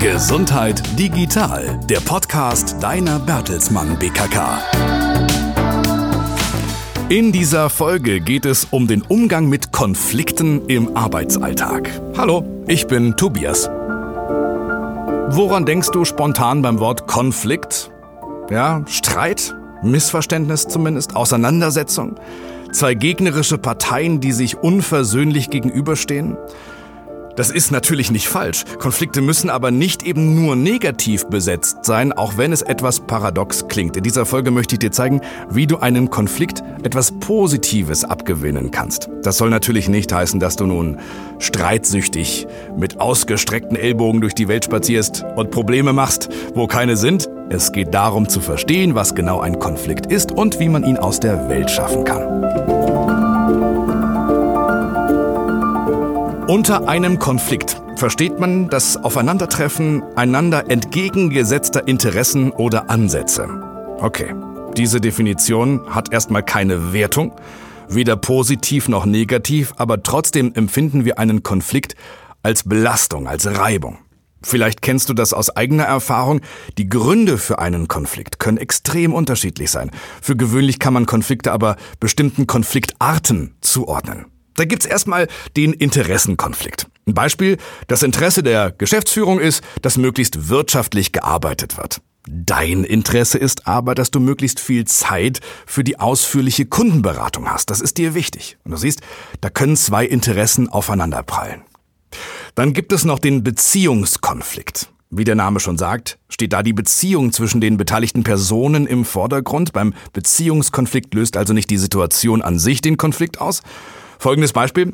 Gesundheit digital, der Podcast deiner Bertelsmann BKK. In dieser Folge geht es um den Umgang mit Konflikten im Arbeitsalltag. Hallo, ich bin Tobias. Woran denkst du spontan beim Wort Konflikt? Ja, Streit? Missverständnis zumindest? Auseinandersetzung? Zwei gegnerische Parteien, die sich unversöhnlich gegenüberstehen? Das ist natürlich nicht falsch. Konflikte müssen aber nicht eben nur negativ besetzt sein, auch wenn es etwas paradox klingt. In dieser Folge möchte ich dir zeigen, wie du einem Konflikt etwas Positives abgewinnen kannst. Das soll natürlich nicht heißen, dass du nun streitsüchtig mit ausgestreckten Ellbogen durch die Welt spazierst und Probleme machst, wo keine sind. Es geht darum zu verstehen, was genau ein Konflikt ist und wie man ihn aus der Welt schaffen kann. Unter einem Konflikt versteht man das Aufeinandertreffen einander entgegengesetzter Interessen oder Ansätze. Okay, diese Definition hat erstmal keine Wertung, weder positiv noch negativ, aber trotzdem empfinden wir einen Konflikt als Belastung, als Reibung. Vielleicht kennst du das aus eigener Erfahrung. Die Gründe für einen Konflikt können extrem unterschiedlich sein. Für gewöhnlich kann man Konflikte aber bestimmten Konfliktarten zuordnen. Da gibt's erstmal den Interessenkonflikt. Ein Beispiel, das Interesse der Geschäftsführung ist, dass möglichst wirtschaftlich gearbeitet wird. Dein Interesse ist aber, dass du möglichst viel Zeit für die ausführliche Kundenberatung hast. Das ist dir wichtig. Und du siehst, da können zwei Interessen aufeinanderprallen. Dann gibt es noch den Beziehungskonflikt. Wie der Name schon sagt, steht da die Beziehung zwischen den beteiligten Personen im Vordergrund. Beim Beziehungskonflikt löst also nicht die Situation an sich den Konflikt aus, Folgendes Beispiel.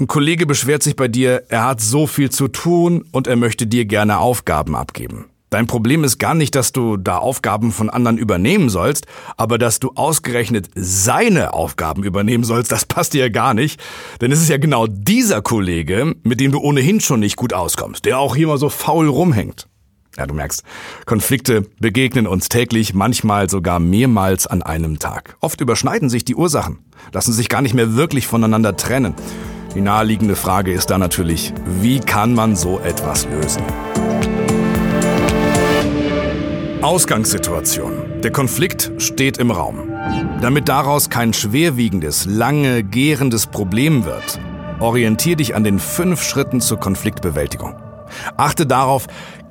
Ein Kollege beschwert sich bei dir, er hat so viel zu tun und er möchte dir gerne Aufgaben abgeben. Dein Problem ist gar nicht, dass du da Aufgaben von anderen übernehmen sollst, aber dass du ausgerechnet seine Aufgaben übernehmen sollst, das passt dir ja gar nicht. Denn es ist ja genau dieser Kollege, mit dem du ohnehin schon nicht gut auskommst, der auch hier mal so faul rumhängt. Ja, du merkst, Konflikte begegnen uns täglich, manchmal sogar mehrmals an einem Tag. Oft überschneiden sich die Ursachen, lassen sich gar nicht mehr wirklich voneinander trennen. Die naheliegende Frage ist da natürlich, wie kann man so etwas lösen? Ausgangssituation. Der Konflikt steht im Raum. Damit daraus kein schwerwiegendes, lange gärendes Problem wird, orientier dich an den fünf Schritten zur Konfliktbewältigung. Achte darauf,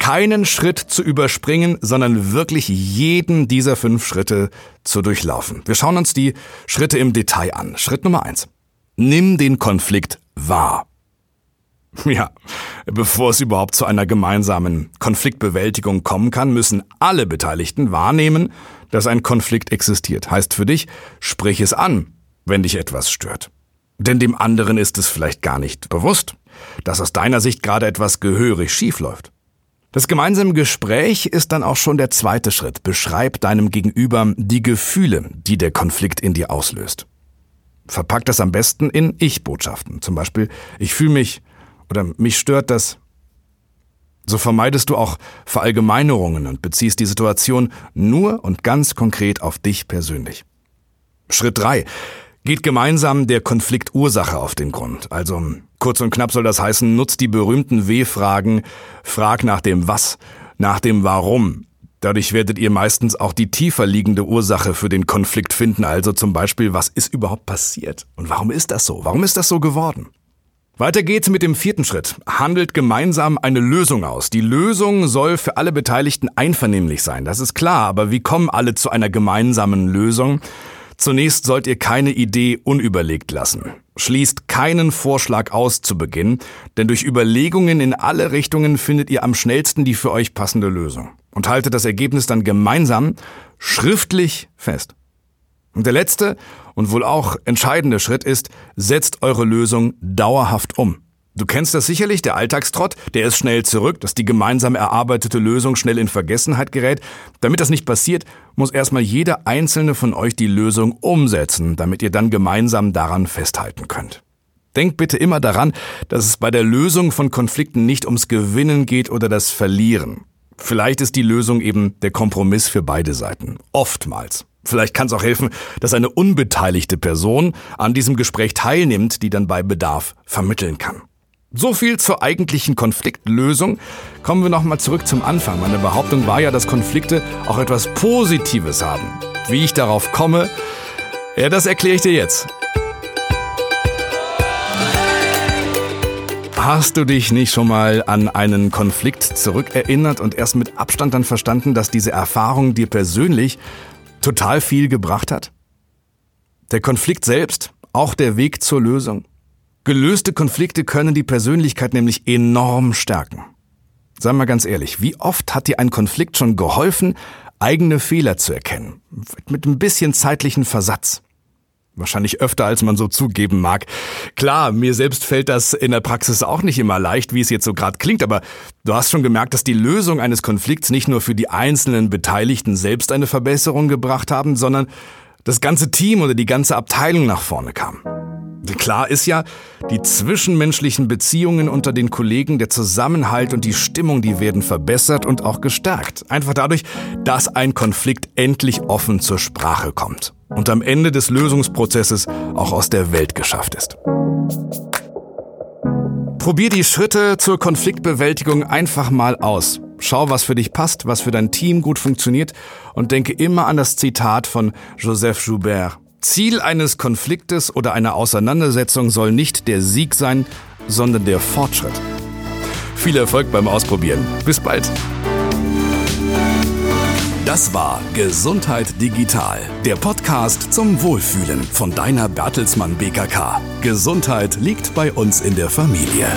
keinen Schritt zu überspringen, sondern wirklich jeden dieser fünf Schritte zu durchlaufen. Wir schauen uns die Schritte im Detail an. Schritt Nummer eins. Nimm den Konflikt wahr. Ja, bevor es überhaupt zu einer gemeinsamen Konfliktbewältigung kommen kann, müssen alle Beteiligten wahrnehmen, dass ein Konflikt existiert. Heißt für dich, sprich es an, wenn dich etwas stört. Denn dem anderen ist es vielleicht gar nicht bewusst, dass aus deiner Sicht gerade etwas gehörig schief läuft. Das gemeinsame Gespräch ist dann auch schon der zweite Schritt. Beschreib deinem Gegenüber die Gefühle, die der Konflikt in dir auslöst. Verpack das am besten in Ich-Botschaften. Zum Beispiel, ich fühle mich oder mich stört das. So vermeidest du auch Verallgemeinerungen und beziehst die Situation nur und ganz konkret auf dich persönlich. Schritt drei: Geht gemeinsam der Konfliktursache auf den Grund. Also kurz und knapp soll das heißen, nutzt die berühmten W-Fragen, frag nach dem Was, nach dem Warum. Dadurch werdet ihr meistens auch die tiefer liegende Ursache für den Konflikt finden. Also zum Beispiel, was ist überhaupt passiert? Und warum ist das so? Warum ist das so geworden? Weiter geht's mit dem vierten Schritt. Handelt gemeinsam eine Lösung aus. Die Lösung soll für alle Beteiligten einvernehmlich sein. Das ist klar. Aber wie kommen alle zu einer gemeinsamen Lösung? Zunächst sollt ihr keine Idee unüberlegt lassen. Schließt keinen Vorschlag aus zu Beginn, denn durch Überlegungen in alle Richtungen findet ihr am schnellsten die für euch passende Lösung. Und haltet das Ergebnis dann gemeinsam schriftlich fest. Und der letzte und wohl auch entscheidende Schritt ist, setzt eure Lösung dauerhaft um. Du kennst das sicherlich, der Alltagstrott, der ist schnell zurück, dass die gemeinsam erarbeitete Lösung schnell in Vergessenheit gerät. Damit das nicht passiert, muss erstmal jeder einzelne von euch die Lösung umsetzen, damit ihr dann gemeinsam daran festhalten könnt. Denkt bitte immer daran, dass es bei der Lösung von Konflikten nicht ums Gewinnen geht oder das Verlieren. Vielleicht ist die Lösung eben der Kompromiss für beide Seiten. Oftmals. Vielleicht kann es auch helfen, dass eine unbeteiligte Person an diesem Gespräch teilnimmt, die dann bei Bedarf vermitteln kann. So viel zur eigentlichen Konfliktlösung. Kommen wir nochmal zurück zum Anfang. Meine Behauptung war ja, dass Konflikte auch etwas Positives haben. Wie ich darauf komme, ja, das erkläre ich dir jetzt. Hast du dich nicht schon mal an einen Konflikt zurückerinnert und erst mit Abstand dann verstanden, dass diese Erfahrung dir persönlich total viel gebracht hat? Der Konflikt selbst, auch der Weg zur Lösung. Gelöste Konflikte können die Persönlichkeit nämlich enorm stärken. Sei mal ganz ehrlich, wie oft hat dir ein Konflikt schon geholfen, eigene Fehler zu erkennen? Mit ein bisschen zeitlichen Versatz. Wahrscheinlich öfter, als man so zugeben mag. Klar, mir selbst fällt das in der Praxis auch nicht immer leicht, wie es jetzt so gerade klingt, aber du hast schon gemerkt, dass die Lösung eines Konflikts nicht nur für die einzelnen Beteiligten selbst eine Verbesserung gebracht haben, sondern das ganze Team oder die ganze Abteilung nach vorne kam. Klar ist ja, die zwischenmenschlichen Beziehungen unter den Kollegen, der Zusammenhalt und die Stimmung, die werden verbessert und auch gestärkt. Einfach dadurch, dass ein Konflikt endlich offen zur Sprache kommt und am Ende des Lösungsprozesses auch aus der Welt geschafft ist. Probier die Schritte zur Konfliktbewältigung einfach mal aus. Schau, was für dich passt, was für dein Team gut funktioniert und denke immer an das Zitat von Joseph Joubert. Ziel eines Konfliktes oder einer Auseinandersetzung soll nicht der Sieg sein, sondern der Fortschritt. Viel Erfolg beim Ausprobieren. Bis bald. Das war Gesundheit Digital, der Podcast zum Wohlfühlen von deiner Bertelsmann BKK. Gesundheit liegt bei uns in der Familie.